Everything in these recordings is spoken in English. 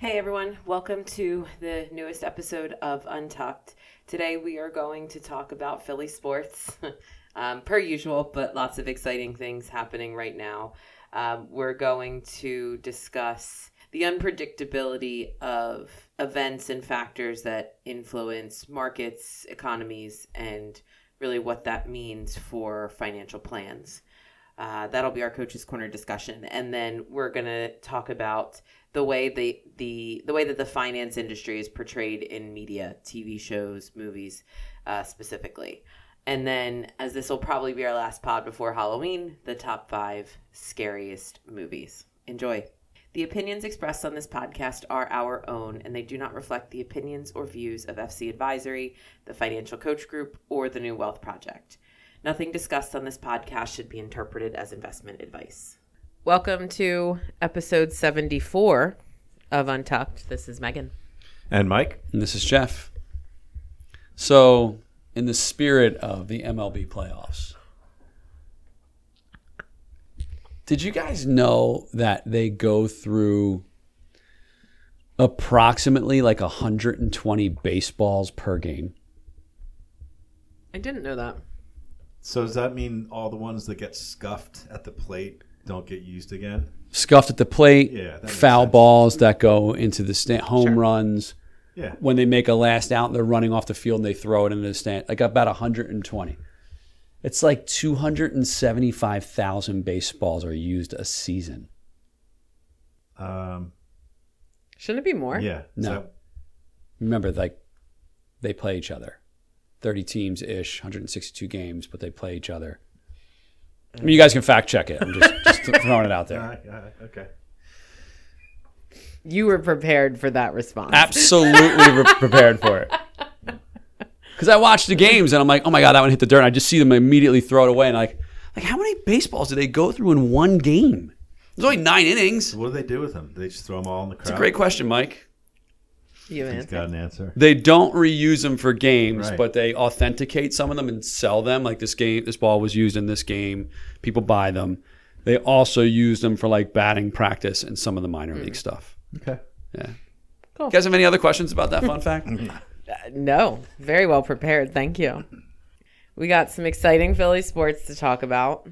Hey everyone, welcome to the newest episode of Untucked. Today we are going to talk about Philly sports, um, per usual, but lots of exciting things happening right now. Um, we're going to discuss the unpredictability of events and factors that influence markets, economies, and really what that means for financial plans. Uh, that'll be our coaches corner discussion. And then we're going to talk about the way the, the the way that the finance industry is portrayed in media tv shows movies uh, specifically. And then as this will probably be our last pod before halloween the top five scariest movies. Enjoy. The opinions expressed on this podcast are our own, and they do not reflect the opinions or views of FC Advisory, the Financial Coach Group, or the New Wealth Project. Nothing discussed on this podcast should be interpreted as investment advice. Welcome to episode 74 of Untucked. This is Megan. And Mike? And this is Jeff. So, in the spirit of the MLB playoffs, did you guys know that they go through approximately like 120 baseballs per game? I didn't know that. So does that mean all the ones that get scuffed at the plate don't get used again? Scuffed at the plate, Yeah, foul sense. balls that go into the stand, home Sure. runs. Yeah. When they make a last out, they're running off the field and they throw it into the stand. Like about 120. It's like 275,000 baseballs are used a season. Um, Shouldn't it be more? yeah. No. So- Remember, like they play each other, thirty teams ish, 162 games, but they play each other. I mean, you guys can fact check it. I'm just just throwing it out there. uh, uh, okay. You were prepared for that response. Absolutely re- prepared for it. Because I watch the games and I'm like, oh my god, that one hit the dirt. And I just see them immediately throw it away, and like, like how many baseballs do they go through in one game? There's only nine innings. What do they do with them? Do they just throw them all in the crowd? It's a great question, Mike. You He's answer. got an answer. They don't reuse them for games, Right. but they authenticate some of them and sell them. Like this game, this ball was used in this game. People buy them. They also use them for like batting practice and some of the minor league mm. stuff. Okay. Yeah. Cool. You guys have any other questions about that fun fact? No, very well prepared. Thank you. We got some exciting Philly sports to talk about.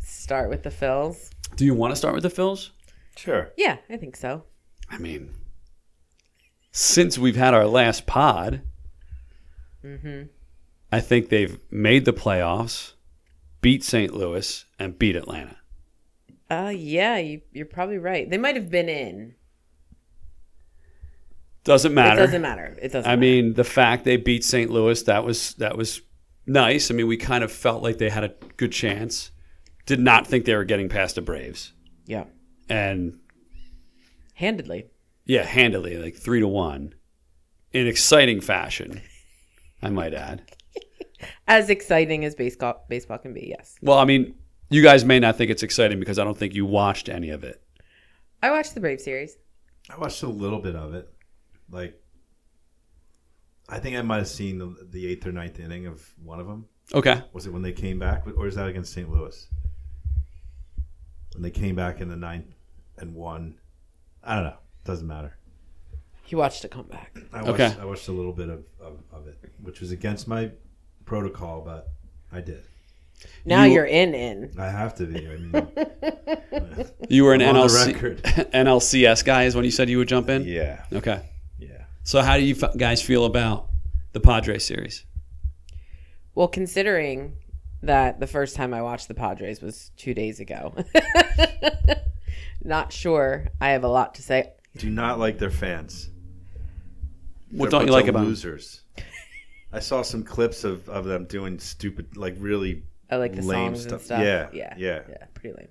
Start with the Phils. Do you want to start with the Phils? Sure. Yeah, I think so. I mean, since we've had our last pod, I think they've made the playoffs, beat St. Louis, and beat Atlanta. Uh, yeah, you, you're probably right. They might have been in. Doesn't matter. It doesn't matter. It doesn't. I matter. mean, the fact they beat St. Louis that was that was nice. I mean, we kind of felt like they had a good chance. Did not think they were getting past the Braves, yeah, and handedly. Yeah, handily, like three to one, in exciting fashion. I might add. As exciting as baseball baseball can be. Yes, Well, I mean, you guys may not think it's exciting because I don't think you watched any of it. I watched the Brave series. I watched a little bit of it. Like, I think I might have seen the, the eighth or ninth inning of one of them. Okay. Was it when they came back, or is that against St. Louis? When they came back in the ninth and won. I don't know. Doesn't matter. He watched it come back. I watched, Okay. I watched a little bit of, of, of it, which was against my protocol, but I did. Now You- you, are in in. I have to be. I mean, You were an I'm on the NLC, record. NLCS guy is when you said you would jump in? yeah, Okay. yeah. So, how do you f- guys feel about the Padres series? Well, considering that the first time I watched the Padres was two days ago, not sure. I have a lot to say. Do not like their fans. What They're don't you like of about 'em? losers? I saw some clips of, of them doing stupid, like really I like the lame songs and stuff. stuff. Yeah, yeah, yeah. yeah. Pretty lame.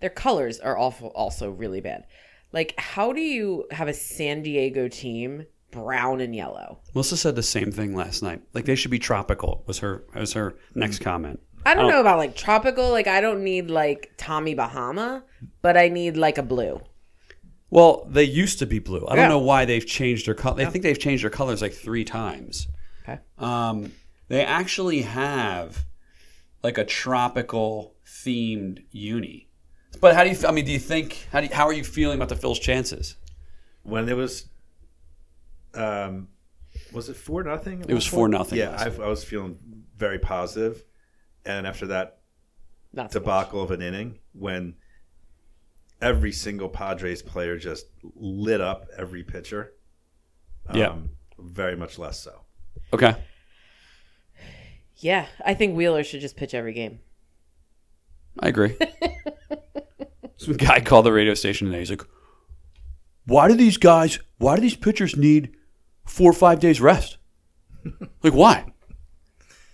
Their colors are awful. Also, really bad. Like, how do you have a San Diego team brown and yellow? Melissa said the same thing last night. Like they should be tropical. Was her was her next comment? I don't Oh. know about like tropical. Like, I don't need like Tommy Bahama, but I need like a blue. Well, they used to be blue. I Yeah. don't know why they've changed their color. I think they've changed their colors like three times. Okay. Um, they actually have like a tropical themed uni. But how do you? I mean, do you think? How do you, how are you feeling about the Phil's chances? when it was, um, was it four nothing? It was 4-0 Yeah, I, I was feeling very positive, and after that Not so much. debacle of an inning, when every single Padres player just lit up every pitcher, um, Yeah. very much less so. Okay. Yeah, I think Wheeler should just pitch every game. I agree. Some guy called the radio station today. He's like, "Why do these guys? Why do these pitchers need four or five days rest? like, why?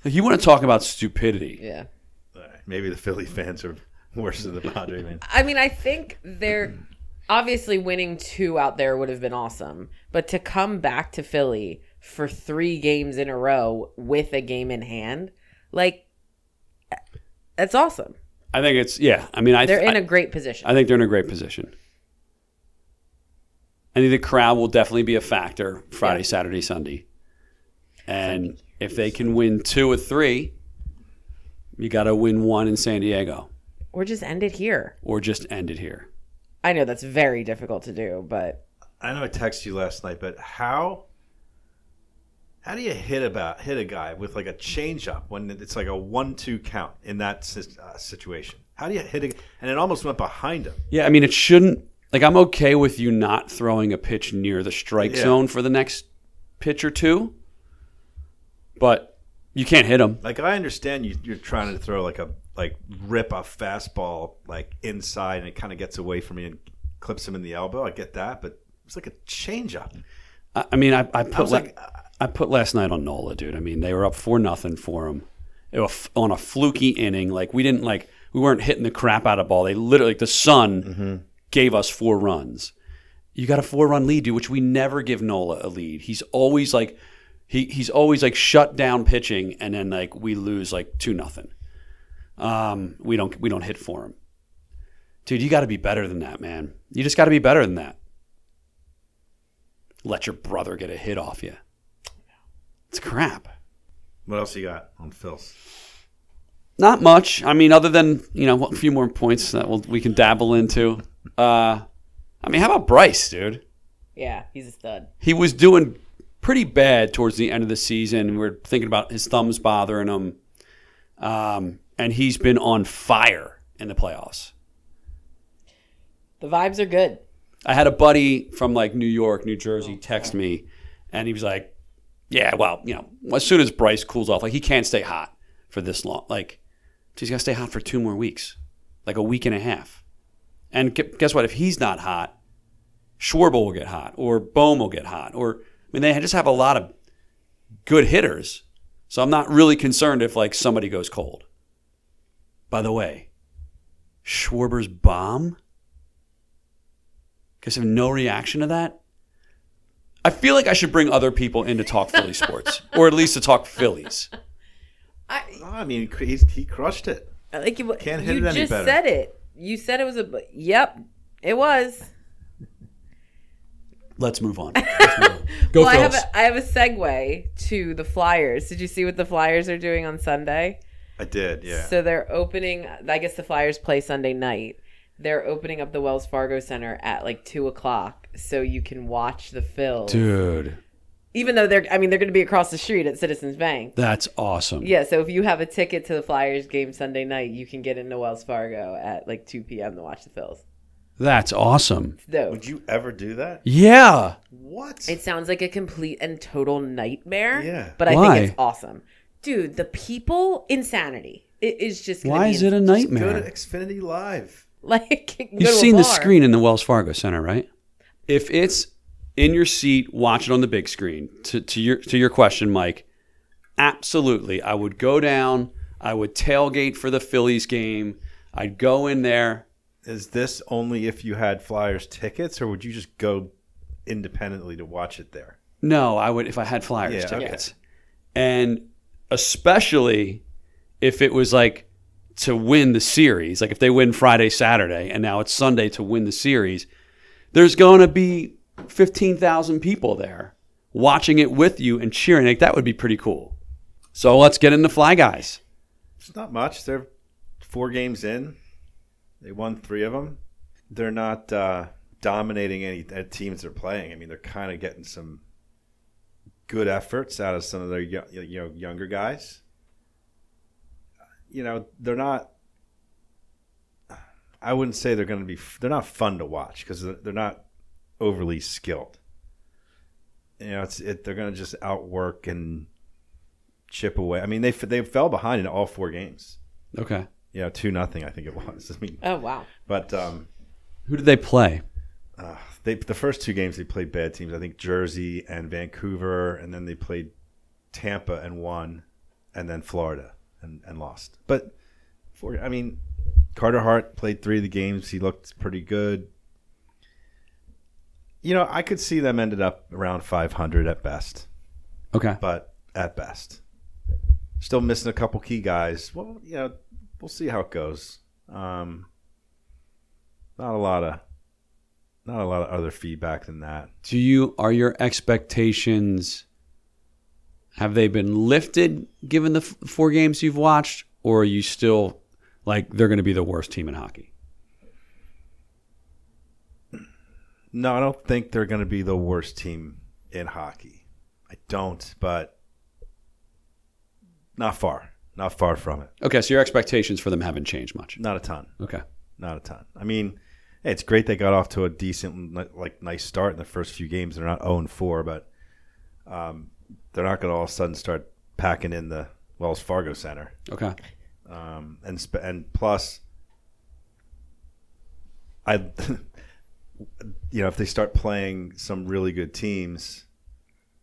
Like, you want to talk about stupidity? Yeah. Maybe the Philly fans are worse than the Padres fans. I mean, I think they're obviously winning two out there would have been awesome, but to come back to Philly for three games in a row with a game in hand, like that's awesome. I think it's yeah. I mean, I They're in I, a great position. I think they're in a great position. I think the crowd will definitely be a factor Friday, Yeah. Saturday, Sunday. And if they can win two or three, you got to win one in San Diego or just end it here. or just end it here. I know that's very difficult to do, but I know I texted you last night, but how how do you hit about hit a guy with like a changeup when it's like a one-two count in that uh, situation? How do you hit a and it almost went behind him? Yeah, I mean, it shouldn't. Like, I'm okay with you not throwing a pitch near the strike Yeah. zone for the next pitch or two, but you can't hit him. Like I understand you, you're trying to throw like a like rip a fastball like inside and it kind of gets away from me and clips him in the elbow. I get that, but it's like a changeup. I, I mean, I, I I put la- like, I put last night on Nola, dude. I mean, they were up four nothing for him. It was on a fluky inning. Like we didn't like we weren't hitting the crap out of ball. They literally like the sun mm-hmm. gave us four runs. You got a four run lead, dude, which we never give Nola a lead. He's always like he he's always like shut down pitching, and then like we lose like two nothing. Um, we don't we don't hit for him, dude. You got to be better than that, man. You just got to be better than that. Let your brother get a hit off you. It's crap. what else you got on Phil's? Not much. I mean, other than you know a few more points that we'll, we can dabble into. Uh, I mean, how about Bryce, dude? yeah, he's a stud. He was doing pretty bad towards the end of the season. We are thinking about his thumbs bothering him, um, and he's been on fire in the playoffs. The vibes are good. I had a buddy from like New York, New Jersey, text me, and he was like, "Yeah, well, you know, as soon as Bryce cools off, like he can't stay hot for this long. Like he's got to stay hot for two more weeks, like a week and a half. And guess what? If he's not hot, Schwarber will get hot, or Bohm will get hot, or I mean, they just have a lot of good hitters. So I'm not really concerned if like somebody goes cold. By the way, Schwarber's bomb. Guys have no reaction to that. I feel like I should bring other people in to talk Philly sports, or at least to talk Phillies. I I mean, he's, he crushed it. I think you, Can't hit you it any just better. said it. You said it was a. Yep, it was. Let's move on. Let's move on. Go well, I have a, I have a segue to the Flyers. Did you see what the Flyers are doing on Sunday? I did, yeah. So they're opening. I guess the Flyers play Sunday night. They're opening up the Wells Fargo Center at like two o'clock, so you can watch the Phils. Dude, Even though they're, I mean, they're going to be across the street at Citizens Bank. that's awesome. Yeah, so if you have a ticket to the Flyers game Sunday night, you can get into Wells Fargo at like two p.m. to watch the Phils. That's awesome. It's dope. Would you ever do that? Yeah. What? It sounds like a complete and total nightmare. Yeah. But I Why? think it's awesome. Dude, the people insanity. It is just Why be is it a ins- Go nightmare? to Xfinity Live. like You've seen the screen in the Wells Fargo Center, right? If it's in your seat, watch it on the big screen. To, to your to your question, Mike, absolutely. I would go down. I would tailgate for the Phillies game. I'd go in there. Is this only if you had Flyers tickets, or would you just go independently to watch it there? No, I would if I had Flyers Yeah, okay. tickets, and especially if it was like to win the series, like if they win Friday, Saturday, and now it's Sunday to win the series. There's going to be fifteen thousand people there watching it with you and cheering. Like that would be pretty cool. So let's get into Fly Guys. It's not much. They're four games in. They won three of them. They're not uh, dominating any uh, teams they're playing. I mean, they're kind of getting some good efforts out of some of their you know younger guys. You know, they're not. I wouldn't say they're going to be. They're not fun to watch because they're not overly skilled. You know, it's it, they're going to just outwork and chip away. I mean, they they fell behind in all four games. Okay. You know, two nothing. I think it was. I mean, Oh wow. but um, Who did they play? uh, they the first two games they played bad teams. I think Jersey and Vancouver, and then they played Tampa and won, and then Florida and, and lost. But for I mean, Carter Hart played three of the games. He looked pretty good. You know, I could see them ended up around 500 at best, Okay. but at best, still missing a couple key guys. Well, you know, we'll see how it goes. Um, not a lot of not a lot of other feedback than that. Do you are your expectations have they been lifted given the f- four games you've watched or are you still like they're going to be the worst team in hockey? No, I don't think they're going to be the worst team in hockey. I don't, but not far. Not far from it. Okay, so your expectations for them haven't changed much. Not a ton. Okay. Not a ton. I mean, it's great they got off to a decent, like, nice start in the first few games. They're not 0 and 4, but um, they're not going to all of a sudden start packing in the Wells Fargo Center. Okay. um, and sp- and plus, I, you know, if they start playing some really good teams,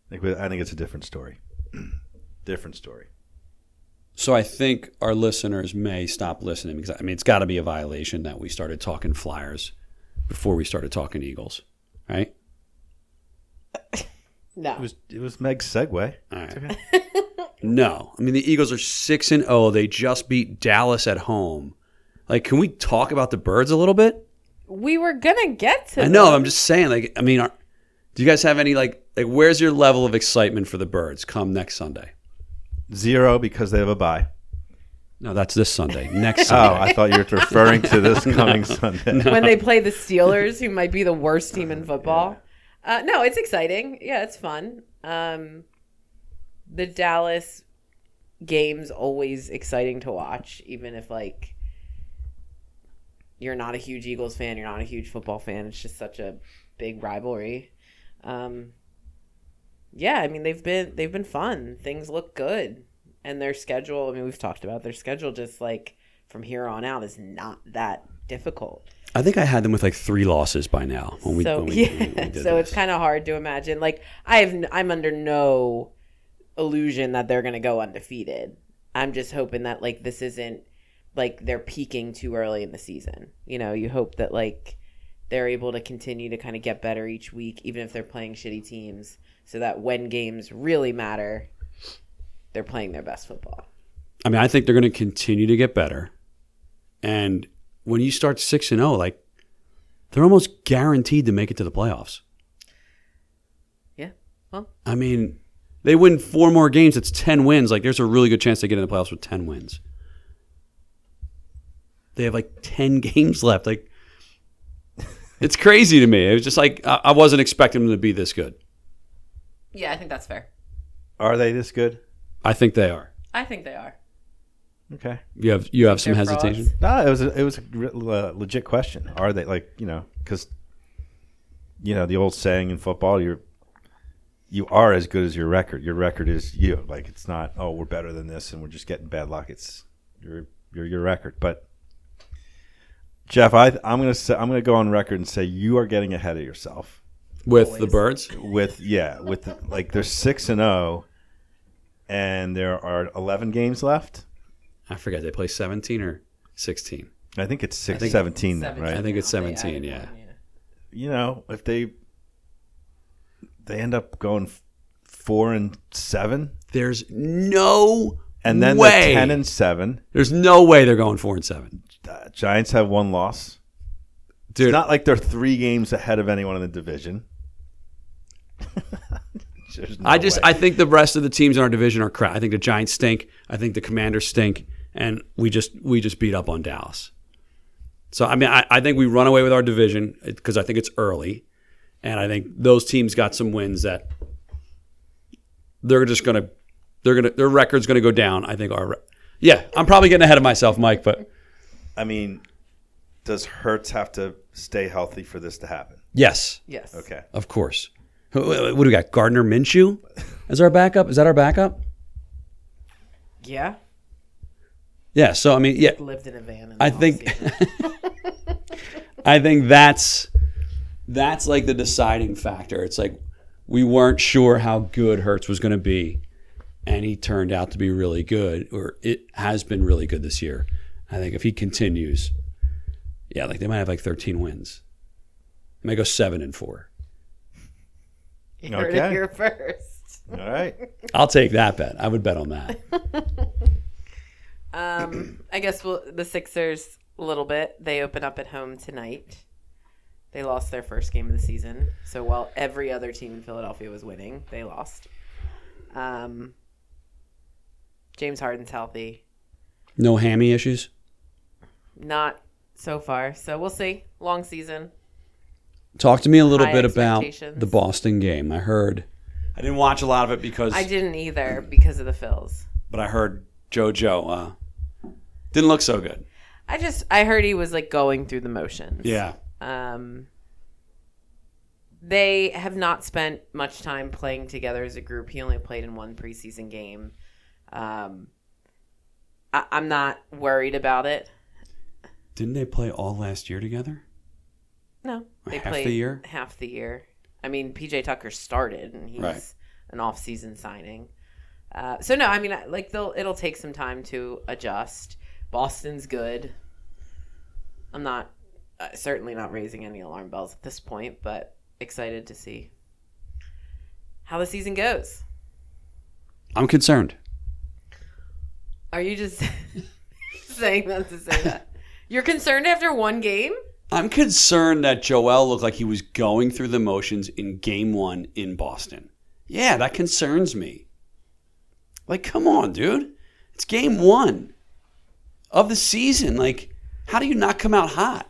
think, I think it's a different story. different story. So I think our listeners may stop listening because I mean it's got to be a violation that we started talking Flyers before we started talking Eagles, right? No. It was it was Meg's segue. All right. no, I mean the Eagles are six and zero. They just beat Dallas at home. Like, can we talk about the Birds a little bit? we were gonna get to. I know. them. I'm just saying. Like, I mean, are, do you guys have any like like where's your level of excitement for the Birds come next Sunday? Zero because they have a bye. No, that's this Sunday. Next Sunday. Oh, I thought you were referring to this coming Sunday. when they play the Steelers, who might be the worst team in football. Uh, no, it's exciting. Yeah, it's fun. Um, the Dallas games always exciting to watch, even if like you're not a huge Eagles fan, you're not a huge football fan. It's just such a big rivalry. Um, yeah, I mean they've been they've been fun. Things look good, and their schedule. I mean, we've talked about their schedule. Just like from here on out, is not that difficult. I think I had them with like three losses by now when we, so when we, yeah, when we so it's kind of hard to imagine. Like I have, I'm under no illusion that they're gonna go undefeated. I'm just hoping that like this isn't like they're peaking too early in the season. You know, you hope that like they're able to continue to kind of get better each week, even if they're playing shitty teams, so that when games really matter, they're playing their best football. I mean, I think they're going to continue to get better. And when you start 6 and 0, like they're almost guaranteed to make it to the playoffs. Yeah. Well, I mean, they win four more games, it's 10 wins. Like there's a really good chance they get in the playoffs with 10 wins. They have like 10 games left. Like it's crazy to me. It was just like I I wasn't expecting them to be this good. Yeah, I think that's fair. Are they this good? I think they are. I think they are. Okay. You have you have some They're hesitation. frauds. No, it was a, it was a re- uh, legit question. Are they like you know because you know the old saying in football you're you are as good as your record. Your record is you. Like it's not oh we're better than this and we're just getting bad luck. It's your your your record. But Jeff, I I'm gonna say I'm gonna go on record and say you are getting ahead of yourself With the birds? with yeah with the, like there's six and zero and there are eleven games left. I forget they play 17 or 16. I think it's six, think- 17 then, right? I think it's 17, added yeah. one, you know, if they they end up going four and seven, There's no and then way. they're ten and seven. There's no way they're going four and seven, Uh, Giants have one loss. dude. It's not like they're three games ahead of anyone in the division. There's no I just way. I think the rest of the teams in our division are crap. I think the Giants stink. I think the Commanders stink, and we just we just beat up on Dallas. So I mean, I, I think we run away with our division because I think it's early, and I think those teams got some wins that they're just gonna, they're gonna, their record's gonna go down. I think our, yeah, I'm probably getting ahead of myself, Mike, but I mean, does Hurts have to stay healthy for this to happen? yes, Yes. Okay. of course. Who- What do we got? Gardner Minshew as our backup? Is that our backup? Yeah. Yeah. So I mean, yeah, Lived in a van. I think. I think that's that's like the deciding factor. It's like we weren't sure how good Hurts was going to be, and he turned out to be really good, or it has been really good this year. I think if he continues, yeah, like they might have like 13 wins. They might go seven and four. You heard it here first. All right. I'll take that bet. I would bet on that. Um, I guess we'll, the Sixers a little bit. They open up at home tonight. They lost their first game of the season. So while every other team in Philadelphia was winning, they lost. Um, James Harden's healthy. No hammy issues. Not so far. So we'll see. Long season. Talk to me a little bit about the Boston game. I heard. I didn't watch a lot of it because I didn't either because of the Phils. but I heard JoJo uh, didn't look so good. I just I heard he was like going through the motions. Yeah. Um, they have not spent much time playing together as a group. He only played in one preseason game. Um, I, I'm not worried about it. Didn't they play all last year together? No, they Half the year? Half the year. I mean, PJ Tucker started, and he's Right. an off-season signing. Uh, so no, I mean, like they'll it'll take some time to adjust. Boston's good. I'm not uh, certainly not raising any alarm bells at this point, but excited to see how the season goes. I'm concerned. Are you just saying that to say that? You're concerned after one game? I'm concerned that Joel looked like he was going through the motions in game one in Boston. Yeah, that concerns me. Like, come on, dude. It's game one of the season. Like, how do you not come out hot?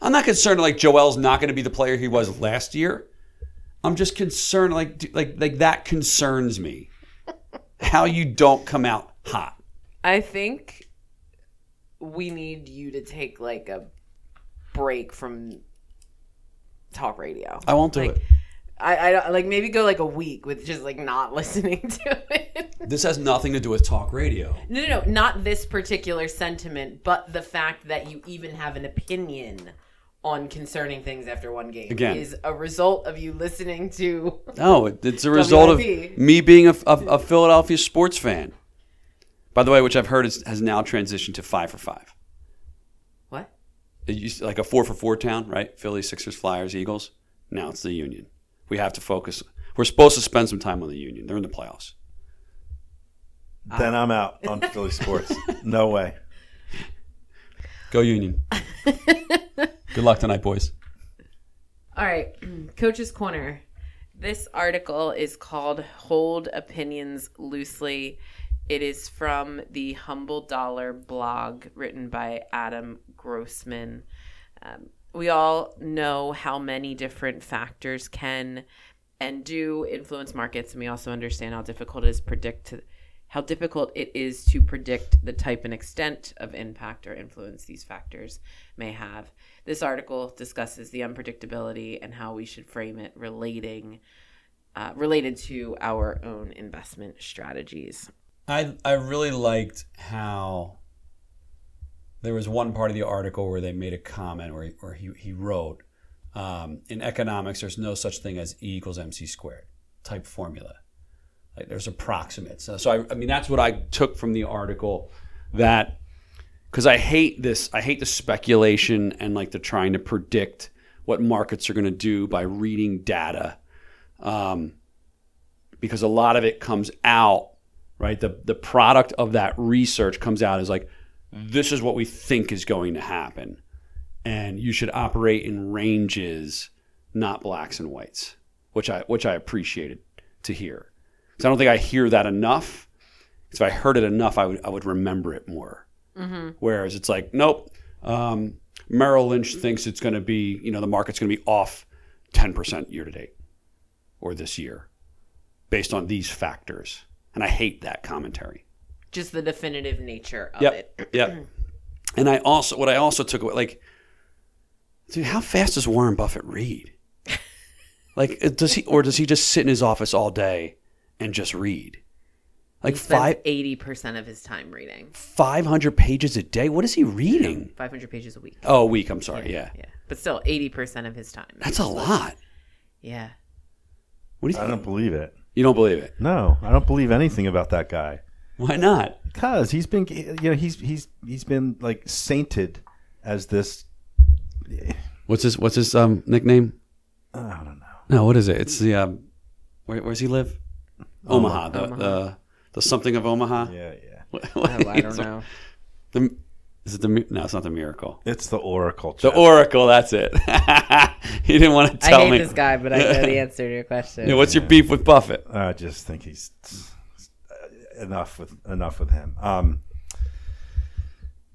I'm not concerned like Joel's not going to be the player he was last year. I'm just concerned like like like that concerns me. How you don't come out hot. I think we need you to take like a break from talk radio. I won't do like, it. I, I don't- like maybe go like a week with just like not listening to it. This has nothing to do with talk radio. no, no, no, not this particular sentiment, but the fact that you even have an opinion on concerning things after one game Again. is a result of you listening to. No, it's a result of me being a, a, a Philadelphia sports fan. By the way, which I've heard is, has now transitioned to five for five. What? It used to- like a four for four town, right? Philly, Sixers, Flyers, Eagles. Now it's the Union. We have to focus. We're supposed to spend some time on the Union. They're in the playoffs. Then I'm out on Philly sports. No way. Go Union. Good luck tonight, boys. All right, Coach's Corner. This article is called Hold Opinions Loosely. It is from the Humble Dollar blog written by Adam Grossman. Um, we all know how many different factors can and do influence markets, and we also understand how difficult it is predict how difficult it is to predict the type and extent of impact or influence these factors may have. This article discusses the unpredictability and how we should frame it relating uh, related to our own investment strategies. I I really liked how there was one part of the article where they made a comment where he, where he, he wrote um, in economics there's no such thing as E equals MC squared type formula. Like there's approximates. So, so I, I mean that's what I took from the article that because I hate this I hate the speculation and like the trying to predict what markets are going to do by reading data. Um, because a lot of it comes out right? The the product of that research comes out as like this is what we think is going to happen, and you should operate in ranges, not blacks and whites, which I which I appreciated to hear. Because I don't think I hear that enough. if I heard it enough, I would I would remember it more. Whereas it's like, nope, Um, Merrill Lynch thinks it's going to be, you know, the market's going to be off 10% year to date or this year based on these factors. And I hate that commentary. Just the definitive nature of Yep. it. yeah. And I also, what I also took away, like, dude, how fast does Warren Buffett read? Like, uh, does he, or does he just sit in his office all day and just read? Like He spends five, eighty percent of his time reading. 500 pages a day? What is he reading? Five hundred pages a week. Oh, a week. I'm sorry. Yeah. Yeah. But still eighty percent of his time. That's a lot. Yeah. What do you I think? don't believe it. You don't believe it? No, I don't believe anything about that guy. Why not? Because he's been, you know, he's he's he's been like sainted as this. What's his What's his um, nickname? I don't know. No, what is it? It's the um, where, where's he live? Omaha. The, Omaha. the the something of Omaha. Yeah, yeah. What- Oh, I don't know. The, is it the no? It's not the miracle. It's the Oracle. The Oracle. That's it. he didn't want to tell me. I tell hate me. this guy, but I know the answer to your question. Yeah, what's your beef with Buffett? I just think he's enough with enough with him. Um,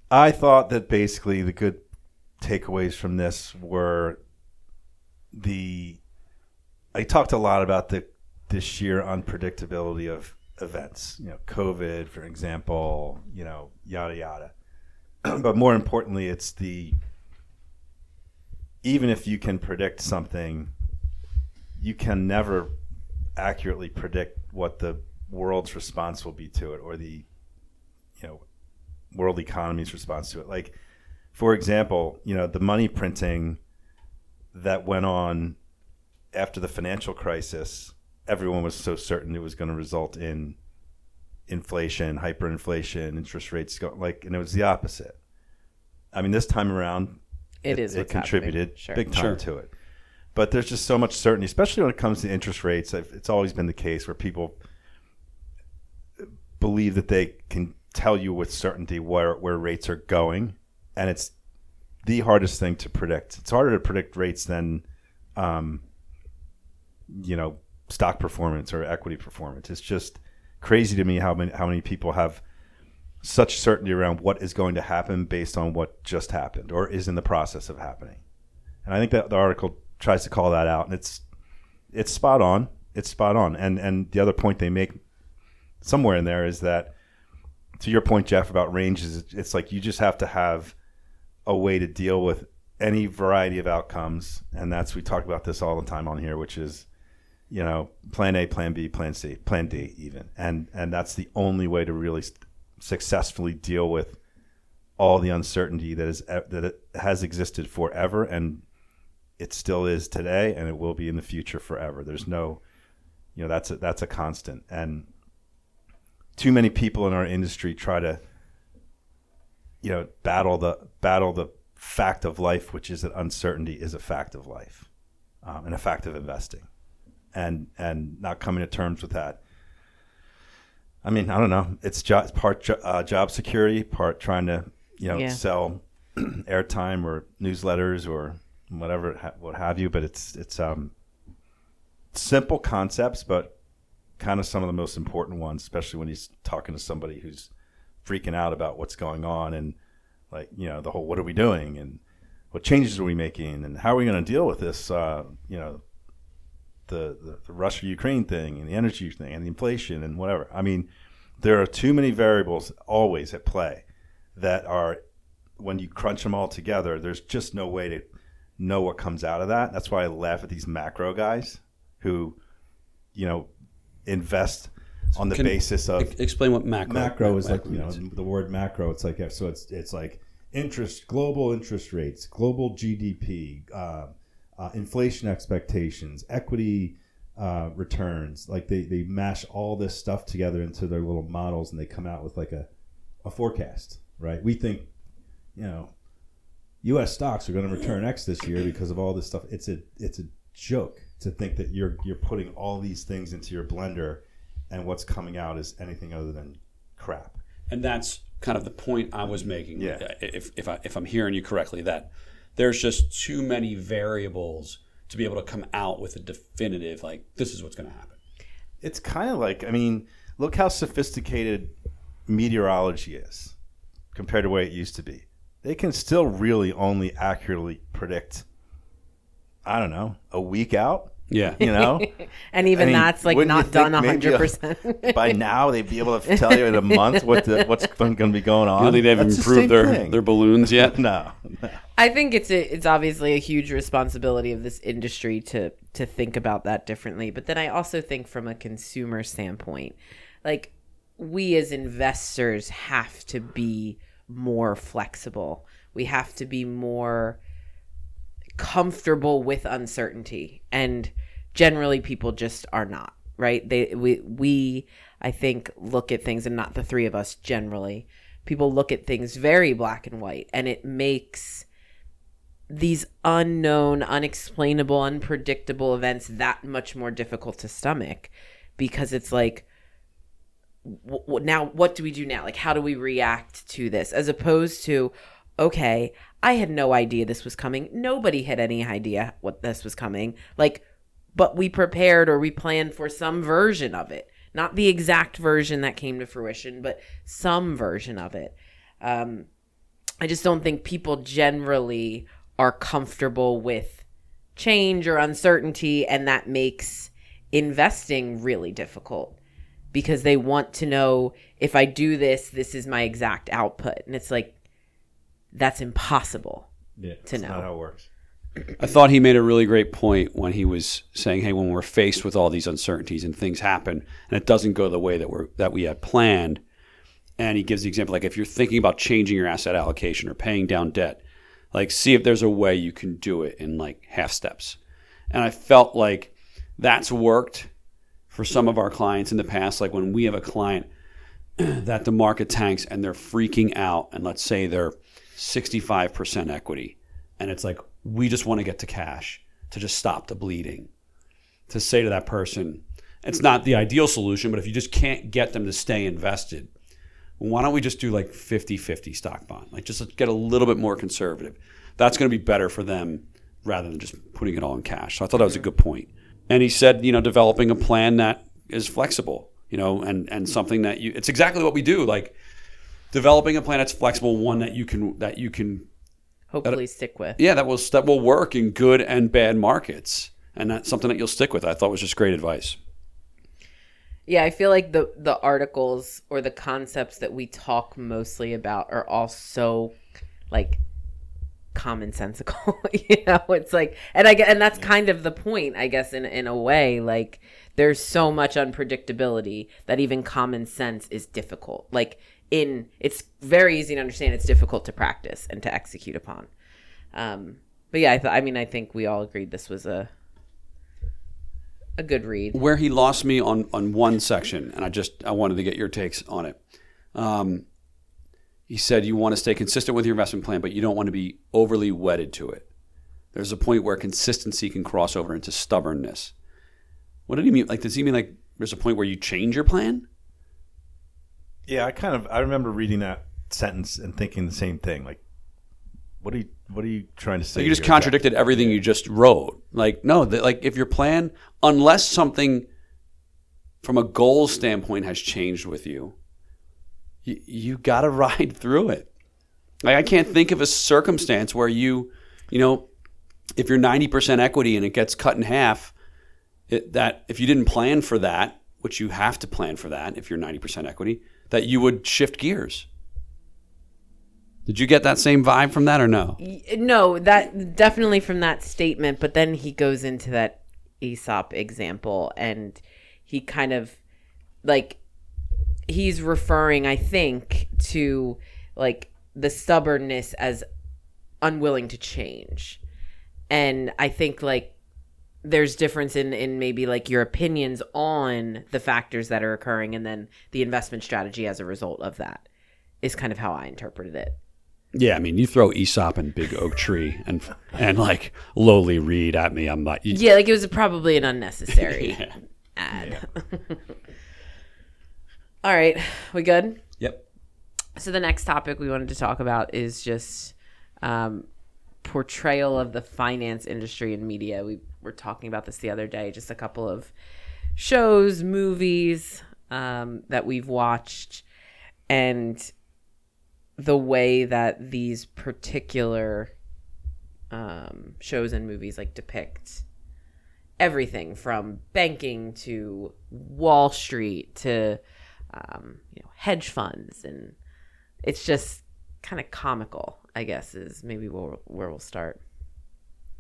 I thought that basically the good takeaways from this were the. I talked a lot about the the sheer unpredictability of events. You know, COVID, for example. You know, yada yada. but more importantly, it's the even if you can predict something, you can never accurately predict what the world's response will be to it or the you know world economy's response to it. Like for example you know the money printing that went on after the financial crisis everyone was so certain it was going to result in inflation hyperinflation interest rates go like and it was the opposite i mean this time around It is it contributed. Sure. big time Sure. to it. But there's just so much certainty, especially when it comes to interest rates. It's always been the case where people believe that they can tell you with certainty where where rates are going, and it's the hardest thing to predict. It's harder to predict rates than, um, you know, stock performance or equity performance. It's just crazy to me how many how many people have such certainty around what is going to happen based on what just happened or is in the process of happening. And I think that the article tries to call that out, and it's it's spot on. It's spot on. And and the other point they make somewhere in there is that to your point, Jeff, about ranges, it's like you just have to have a way to deal with any variety of outcomes, and that's we talk about this all the time on here, which is you know plan A, plan B, plan C, plan D, even, and and that's the only way to really successfully deal with all the uncertainty that is that has existed forever and it still is today and it will be in the future forever. There's no you know that's a, that's a constant. And too many people in our industry try to you know battle the battle the fact of life which is that uncertainty is a fact of life um, and a fact of investing and and not coming to terms with that I mean, I don't know. It's jo- part jo- uh, job security, part trying to you know Yeah. sell airtime or newsletters or whatever ha- what have you. But it's it's um, simple concepts, but kind of some of the most important ones, especially when he's talking to somebody who's freaking out about what's going on and like you know the whole what are we doing and what changes are we making and how are we going to deal with this uh, you know the, the, the Russia Ukraine thing and the energy thing and the inflation and whatever. I mean, there are too many variables always at play that are, when you crunch them all together, there's just no way to know what comes out of that. That's why I laugh at these macro guys who, you know, invest on the Can- basis of Explain what macro. macro is like you know means. the word macro it's like so it's it's like interest global interest rates global gdp uh, uh, inflation expectations equity uh, returns like they, they mash all this stuff together into their little models and they come out with like a, a forecast right we think you know us stocks are going to return x this year because of all this stuff it's a it's a joke to think that you're you're putting all these things into your blender and what's coming out is anything other than crap. and that's kind of the point I was making. Yeah. If if I if I'm hearing you correctly, that there's just too many variables to be able to come out with a definitive like this is what's going to happen. It's kind of like, I mean, look how sophisticated meteorology is compared to where it used to be. they can still really only accurately predict. I don't know, a week out. Yeah. You know, and even I mean, that's like wouldn't done think maybe hundred a- percent. by now they'd be able to tell you in a month what the, what's going to be going on. I don't think they've That's improved same their, thing. their balloons yet. no, no. I think it's a, it's obviously a huge responsibility of this industry to to think about that differently. But then I also think from a consumer standpoint, like we as investors have to be more flexible. We have to be more comfortable with uncertainty and generally people just are not right they we we i think look at things and not the three of us generally people look at things very black and white and it makes these unknown unexplainable unpredictable events that much more difficult to stomach because it's like w- now what do we do now? Like how do we react to this? As opposed to okay i had no idea this was coming. Nobody had any idea what this was coming. Like but we prepared or we planned for some version of it. Not the exact version that came to fruition but some version of it. Um, i just don't think people generally are comfortable with change or uncertainty and that makes investing really difficult because they want to know if I do this, this is my exact output. And it's like, that's impossible. Yeah, To know. not how it works. I thought he made a really great point when he was saying, "Hey, when we're faced with all these uncertainties and things happen, and it doesn't go the way that we're that we had planned," and he gives the example like if you're thinking about changing your asset allocation or paying down debt, like see if there's a way you can do it in like half steps. And I felt like that's worked for some of our clients in the past. Like when we have a client that the market tanks and they're freaking out, and let's say they're 65% equity, and it's like, we just want to get to cash to just stop the bleeding. To say to that person, it's not the ideal solution, but if you just can't get them to stay invested, why don't we just do like 50 50 stock bond? Like just get a little bit more conservative. That's going to be better for them rather than just putting it all in cash. So I thought that was a good point. And he said, you know, developing a plan that is flexible, you know, and, and something that you, it's exactly what we do. Like developing a plan that's flexible, one that you can, that you can Hopefully, stick with. yeah, that will that will work in good and bad markets, and that's something that you'll stick with. I thought was just great advice. Yeah, I feel like the the articles or the concepts that we talk mostly about are all so like commonsensical. you know, it's like, and I get, and that's kind of the point, I guess, in in a way. Like, there's so much unpredictability that even common sense is difficult. Like, in it's very easy to understand. It's difficult to practice and to execute upon. Um, but yeah, I, th- I mean, I think we all agreed this was a a good read. Where he lost me on on one section, and I just I wanted to get your takes on it. Um, he said you want to stay consistent with your investment plan, but you don't want to be overly wedded to it. There's a point where consistency can cross over into stubbornness. What did he mean? Like, does he mean like there's a point where you change your plan? Yeah, I kind of I remember reading that sentence and thinking the same thing. Like, what are you what are you trying to say? You just here? contradicted everything you just wrote. Like no, that like if your plan, unless something from a goal standpoint has changed with you, you, you got to ride through it. Like I can't think of a circumstance where you, you know, if you're ninety percent equity and it gets cut in half, it, that if you didn't plan for that, which you have to plan for that if you're ninety percent equity, that you would shift gears. Did you get that same vibe from that or no? No, that definitely from that statement, but then he goes into that Aesop example and he kind of like he's referring, I think, to like the stubbornness as unwilling to change. And I think like there's difference in in maybe like your opinions on the factors that are occurring and then the investment strategy as a result of that is kind of how I interpreted it. Yeah, I mean, you throw Aesop and Big Oak Tree and and like lowly Reed at me, I'm like, Yeah, like it was probably an unnecessary Yeah. ad. All right, we good? Yep. So the next topic we wanted to talk about is just um, portrayal of the finance industry in media. We were talking about this the other day. Just a couple of shows, movies um, that we've watched, and the way that these particular um, shows and movies like depict everything from banking to Wall Street to um, you know hedge funds, and it's just kind of comical. I guess is maybe where, where we'll start.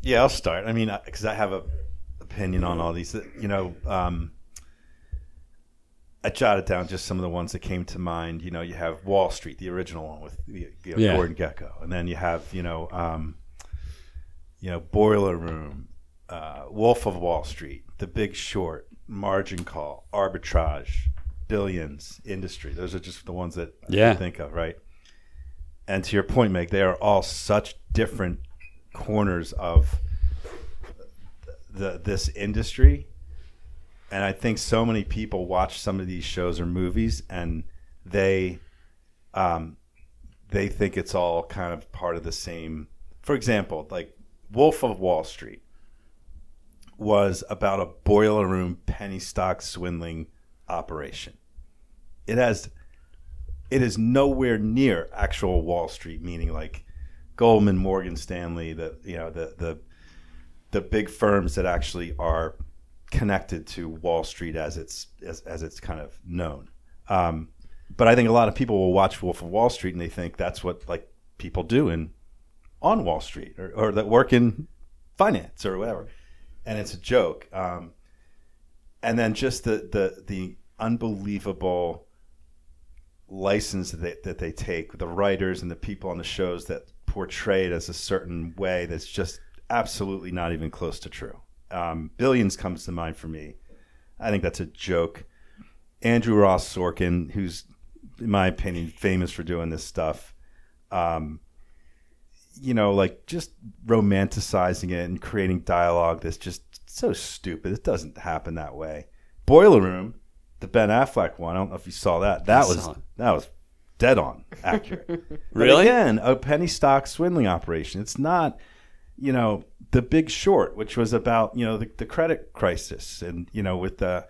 Yeah, I'll start. I mean, because I have a opinion on all these. You know, um, I jotted down just some of the ones that came to mind. You know, you have Wall Street, the original one with you know, Yeah. Gordon Gekko, and then you have you know, um, you know, Boiler Room, uh, Wolf of Wall Street, The Big Short, Margin Call, Arbitrage, Billions, Industry. Those are just the ones that I Yeah. can think of, right? And to your point, Meg, they are all such different corners of the this industry and I think so many people watch some of these shows or movies, and they, um, they think it's all kind of part of the same. For example, like Wolf of Wall Street was about a boiler room penny stock swindling operation. It has, it is nowhere near actual Wall Street, meaning like Goldman, Morgan Stanley, the you know the the the big firms that actually are connected to Wall Street as it's as, as it's kind of known. Um, but I think a lot of people will watch Wolf of Wall Street and they think that's what like people do in on Wall Street or, or that work in finance or whatever, and it's a joke. Um, and then just the the the unbelievable license that that they take, the writers and the people on the shows that portray it as a certain way that's just absolutely not even close to true. Um, Billions comes to mind for me. I think that's a joke. Andrew Ross Sorkin, who's, in my opinion, famous for doing this stuff, um, you know, like just romanticizing it and creating dialogue that's just so stupid. It doesn't happen that way. Boiler Room, the Ben Affleck one. I don't know if you saw that. That I was that was dead on accurate. But Really? again, a penny stock swindling operation. It's not, you know, the Big Short, which was about you know the, the credit crisis and you know with the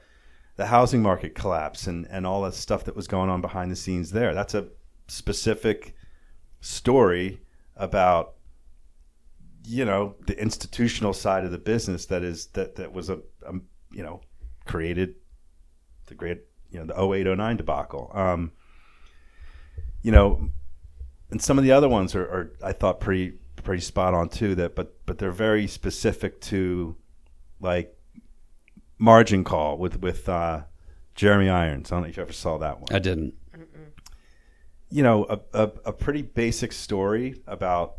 the housing market collapse and and all that stuff that was going on behind the scenes there. That's a specific story about you know the institutional side of the business that is that that was a, um you know created the great you know the 0809 debacle um you know and some of the other ones are, are I thought pretty pretty spot on too that but but they're very specific to like margin call with with uh Jeremy Irons. I don't know if you ever saw that one. I didn't. you know a, a, a pretty basic story about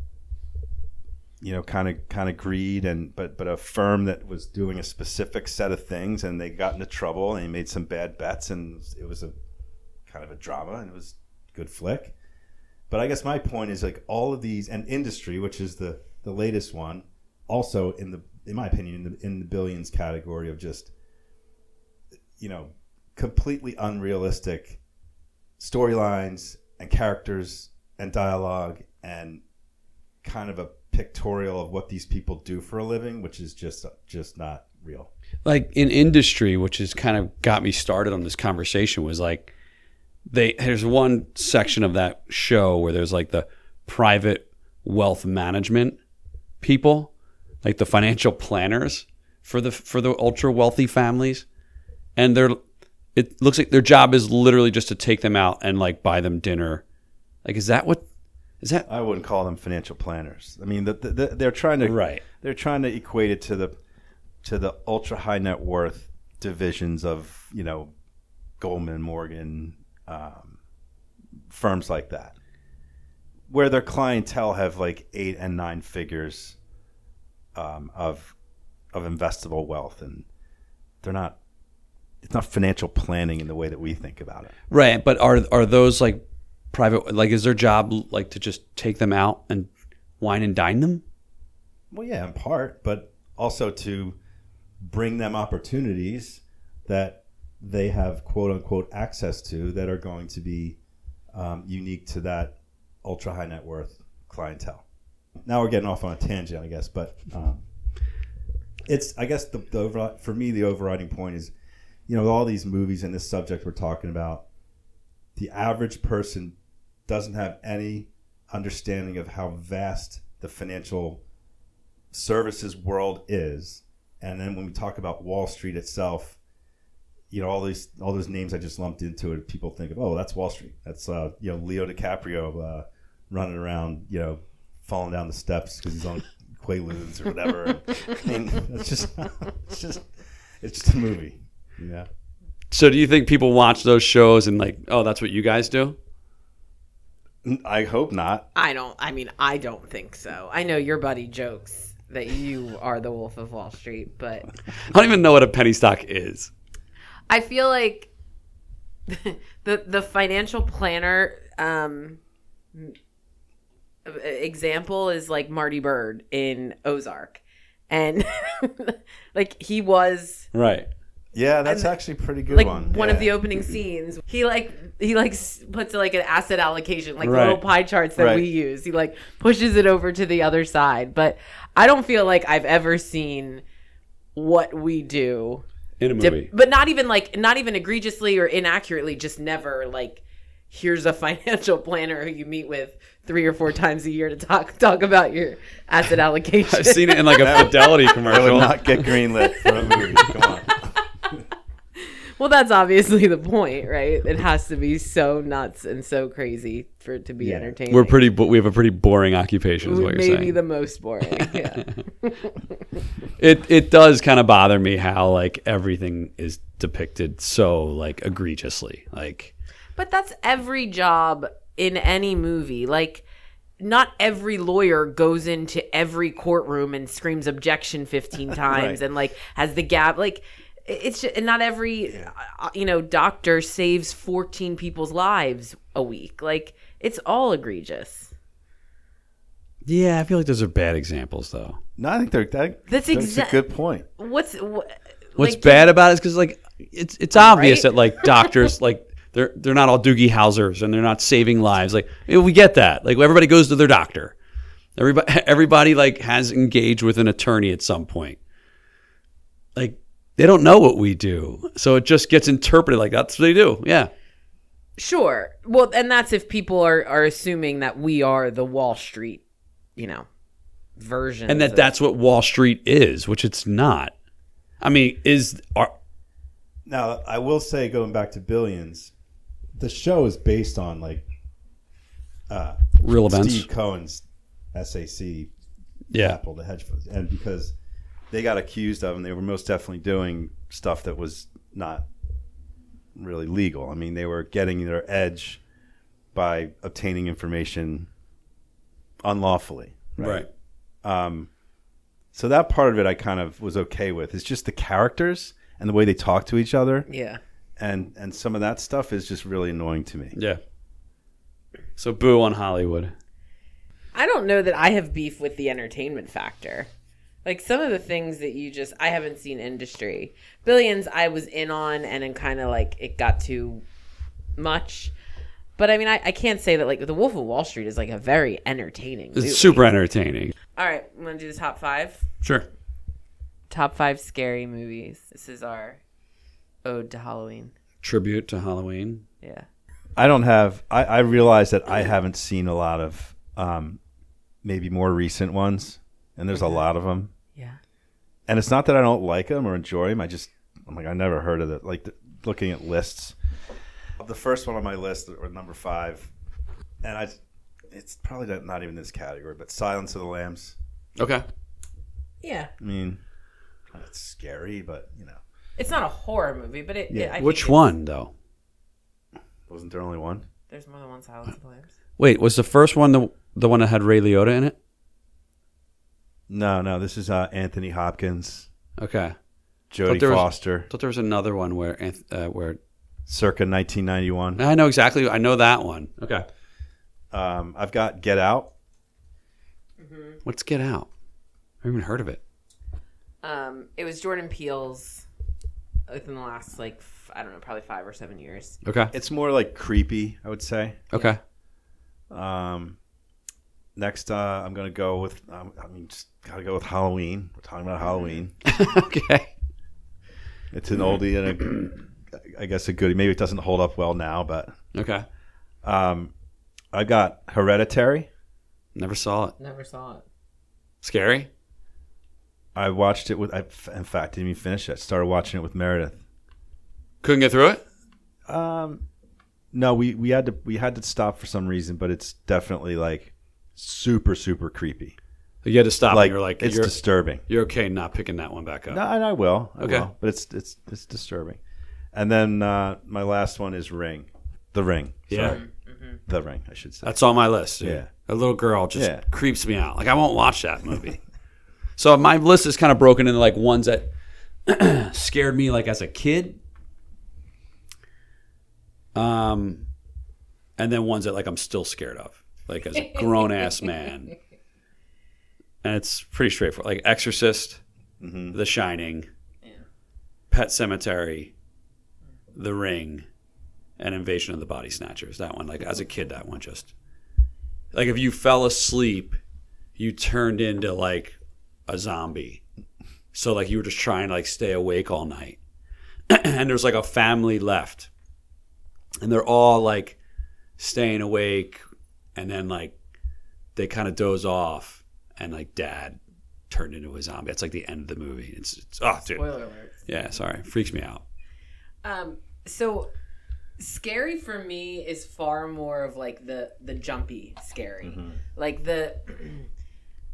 you know kind of kind of greed and but but a firm that was doing a specific set of things and they got into trouble and they made some bad bets and it was a kind of a drama and it was good flick but i guess my point is like all of these and industry which is the the latest one also in the in my opinion in the in the billions category of just you know completely unrealistic storylines and characters and dialogue and kind of a pictorial of what these people do for a living, which is just just not real. like in industry, which has kind of got me started on this conversation, was like they there's one section of that show where there's like the private wealth management people, like the financial planners for the for the ultra wealthy families, and they're it looks like their job is literally just to take them out and like buy them dinner. Like, is that what? Is that I wouldn't call them financial planners. I mean, the, the, the, they're trying to right? they're trying to equate it to the to the ultra high net worth divisions of you know Goldman, Morgan, um, firms like that, where their clientele have like eight and nine figures um, of of investable wealth, and they're not. It's not financial planning in the way that we think about it. Right, but are are those like private? Like, is their job like to just take them out and wine and dine them? Well, yeah, in part, but also to bring them opportunities that they have quote unquote access to that are going to be um, unique to that ultra high net worth clientele. Now we're getting off on a tangent, I guess, but um, it's I guess the, the over, for me the overriding point is, you know, all these movies and this subject we're talking about, the average person doesn't have any understanding of how vast the financial services world is. And then when we talk about Wall Street itself, you know all these all those names I just lumped into it. People think of oh that's Wall Street. That's uh, you know Leo DiCaprio uh, running around you know falling down the steps because he's on Quaaludes or whatever. I mean it's just it's just it's just a movie. Yeah. So do you think people watch those shows and like, oh, that's what you guys do? I hope not. I don't. I mean, I don't think so. I know your buddy jokes that you are the Wolf of Wall Street, but I don't even know what a penny stock is. I feel like the the financial planner um, example is like Marty Byrde in Ozark, and like he was Right. Yeah, that's actually a pretty good like one. one, Yeah. of the opening scenes. He like he like puts like an asset allocation, like the Right. little pie charts that Right. we use. He like pushes it over to the other side. But I don't feel like I've ever seen what we do In a dip- movie. but not even like not even egregiously or inaccurately just never like here's a financial planner who you meet with three or four times a year to talk talk about your asset allocation I've seen it in like a Fidelity I would commercial. not get greenlit for a movie. Come on. Well that's obviously the point right it has to be so nuts and so crazy for it to be Yeah. entertaining We're pretty. bo- We have a pretty boring occupation, is what you're saying? maybe the most boring yeah it it does kind of bother me how like everything is depicted so like egregiously. Like But that's every job in any movie. Like, not every lawyer goes into every courtroom and screams objection 15 times Right. and, like, has the gap. Like, it's just, and not every, uh, you know, doctor saves 14 people's lives a week. Like, it's all egregious. yeah, I feel like those are bad examples though. No, I think they're, that, That's that's exa- a good point. What's, wh- What's like, bad about it is because like it's it's obvious Right? that like doctors like they're they're not all Doogie Howsers and they're not saving lives. Like you know, we get that. Like everybody goes to their doctor. Everybody everybody like has engaged with an attorney at some point. Like they don't know what we do, so it just gets interpreted like that's what they do. Yeah, Sure. Well, and that's if people are, are assuming that we are the Wall Street, you know, version. and that that's what Wall Street is, which it's not. I mean, is are Now, I will say, going back to Billions, the show is based on like uh, real events? Steve Cohen's SAC Yeah, Apple, the hedge funds, and because they got accused of, and they were most definitely doing stuff that was not really legal. I mean, they were getting their edge by obtaining information unlawfully. right. Um, so that part of it, I kind of was okay with. It's just the characters and the way they talk to each other, Yeah. and and some of that stuff is just really annoying to me. Yeah. So boo on Hollywood. I don't know that I have beef with the entertainment factor. Like some of the things that you just, I haven't seen industry. Billions, I was in on, and then kind of like it got too much. But I mean, I, I can't say that like The Wolf of Wall Street is like a very entertaining. movie. It's super entertaining. All right, I'm gonna do the top five. Sure. Top five scary movies. This is our ode to Halloween. Tribute to Halloween. Yeah. I don't have. I, I realize that I haven't seen a lot of um, maybe more recent ones, and there's a lot of them. Yeah. And it's not that I don't like them or enjoy them. I just I'm like I never heard of it. Like the, looking at lists, the first one on my list or number five, and I, it's probably not, not even this category, but Silence of the Lambs. Okay. Yeah. I mean, it's scary, but you know, It's not a horror movie, but it. Yeah. it I Which it's- one though? wasn't there only one? There's more than one Silence of the Lambs. Wait, was the first one the the one that had Ray Liotta in it? No, no. This is uh, Anthony Hopkins, Okay. Jodie there was- Foster, I thought there was another one where Anth- uh, where circa 1991. I know exactly. I know that one. Okay. Um, I've got Get Out. What's Get Out? I haven't even heard of it. Um, it was Jordan Peele's within the last like f- I don't know, probably five or seven years. Okay. It's more like creepy, I would say. Okay. Um, next, uh, I'm gonna go with. Um, I mean, just gotta go with Halloween. We're talking about Halloween. okay. It's an oldie and a, I guess a goodie. Maybe it doesn't hold up well now, but Okay. um, I got Hereditary. Never saw it. Never saw it. Scary. I watched it with. I, in fact, didn't even finish it. Started watching it with Meredith. Couldn't get through it. Um, no, we we had to we had to stop for some reason, but it's definitely like super super creepy. You had to stop. like and you're like it's you're, disturbing. you're okay not picking that one back up. No, and I will. I Okay. will, but it's it's it's disturbing. And then uh, my last one is Ring, The Ring. Yeah. Sorry. The Ring. I should say. That's on my list. Dude. Yeah. A little girl just Yeah. creeps me out. Like I won't watch that movie. so my list is kind of broken into like ones that scared me like as a kid. Um and then ones that like I'm still scared of. Like as a grown ass man. And it's pretty straightforward. Like Exorcist, mm-hmm. The Shining, Pet Sematary, The Ring, and Invasion of the Body Snatchers. That one, like as a kid, that one just like if you fell asleep, you turned into like a zombie. So like you were just trying to like stay awake all night. and there's like a family left. And they're all like staying awake and then like they kind of doze off and like dad turned into a zombie. That's like the end of the movie. It's, it's oh dude. Spoiler alert. Yeah, sorry. Freaks me out. Um, so scary for me is far more of like the the jumpy scary, like the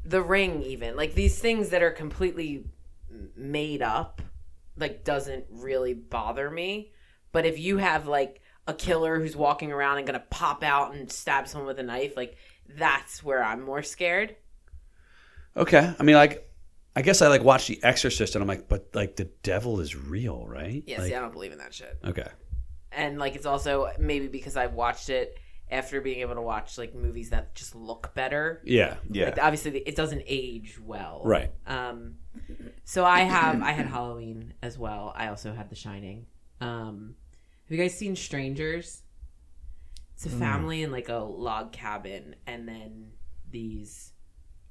the ring even like these things that are completely made up, like doesn't really bother me. But if you have like a killer who's walking around and gonna pop out and stab someone with a knife, like that's where I'm more scared. Okay. I mean, like, I guess I like watch The Exorcist, and I'm like, but like the devil is real, right? Yeah, Like, see, I don't believe in that shit. okay. and like it's also maybe because I've watched it after being able to watch like movies that just look better. Yeah. yeah. Like obviously it doesn't age well. Right. Um so I have I had Halloween as well. I also had The Shining. Um have you guys seen Strangers? It's a family in like a log cabin and then these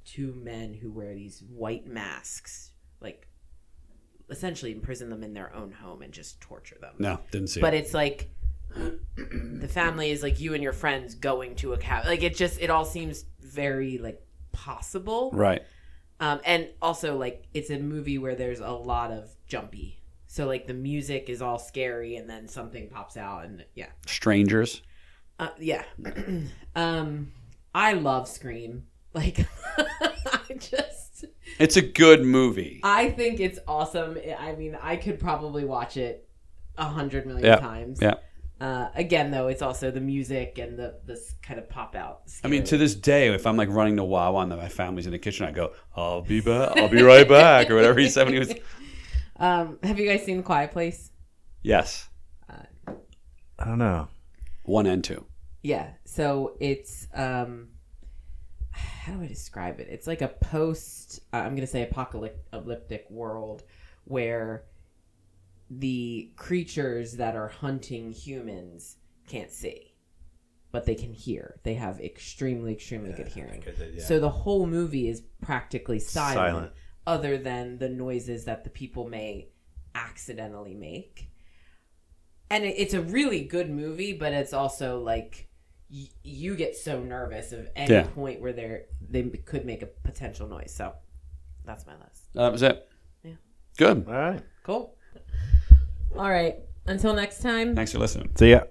two men who wear these white masks like essentially imprison them in their own home and just torture them No, didn't see but it. it's like the family is like you and your friends going to a cabin like it just it all seems very like possible Right. um and also like it's a movie where there's a lot of jumpy so like the music is all scary and then something pops out and yeah Strangers. uh, yeah um i love scream like i just It's a good movie. i think it's awesome i mean i could probably watch it a hundred million Yeah. times Yeah. Uh, again, though, it's also the music and the this kind of pop out. I mean, to this day, if I'm like running to Wawa and my family's in the kitchen, I go, "I'll be back. I'll be right back," or whatever he said when he was. Um, have you guys seen Quiet Place? Yes, I don't know. one and two. Yeah. So it's um, how do I describe it? It's like a post. Uh, I'm gonna say apocalyptic world where the creatures that are hunting humans can't see, but they can hear. They have extremely, extremely good hearing. So the whole movie is practically silent, Silent. Other than the noises that the people may accidentally make. And it, it's a really good movie, but it's also like y- you get so nervous of any Yeah. point where they're they could make a potential noise. So that's my list. That was it. Yeah. Good. All right. Cool. All right. Until next time. Thanks for listening. See yeah.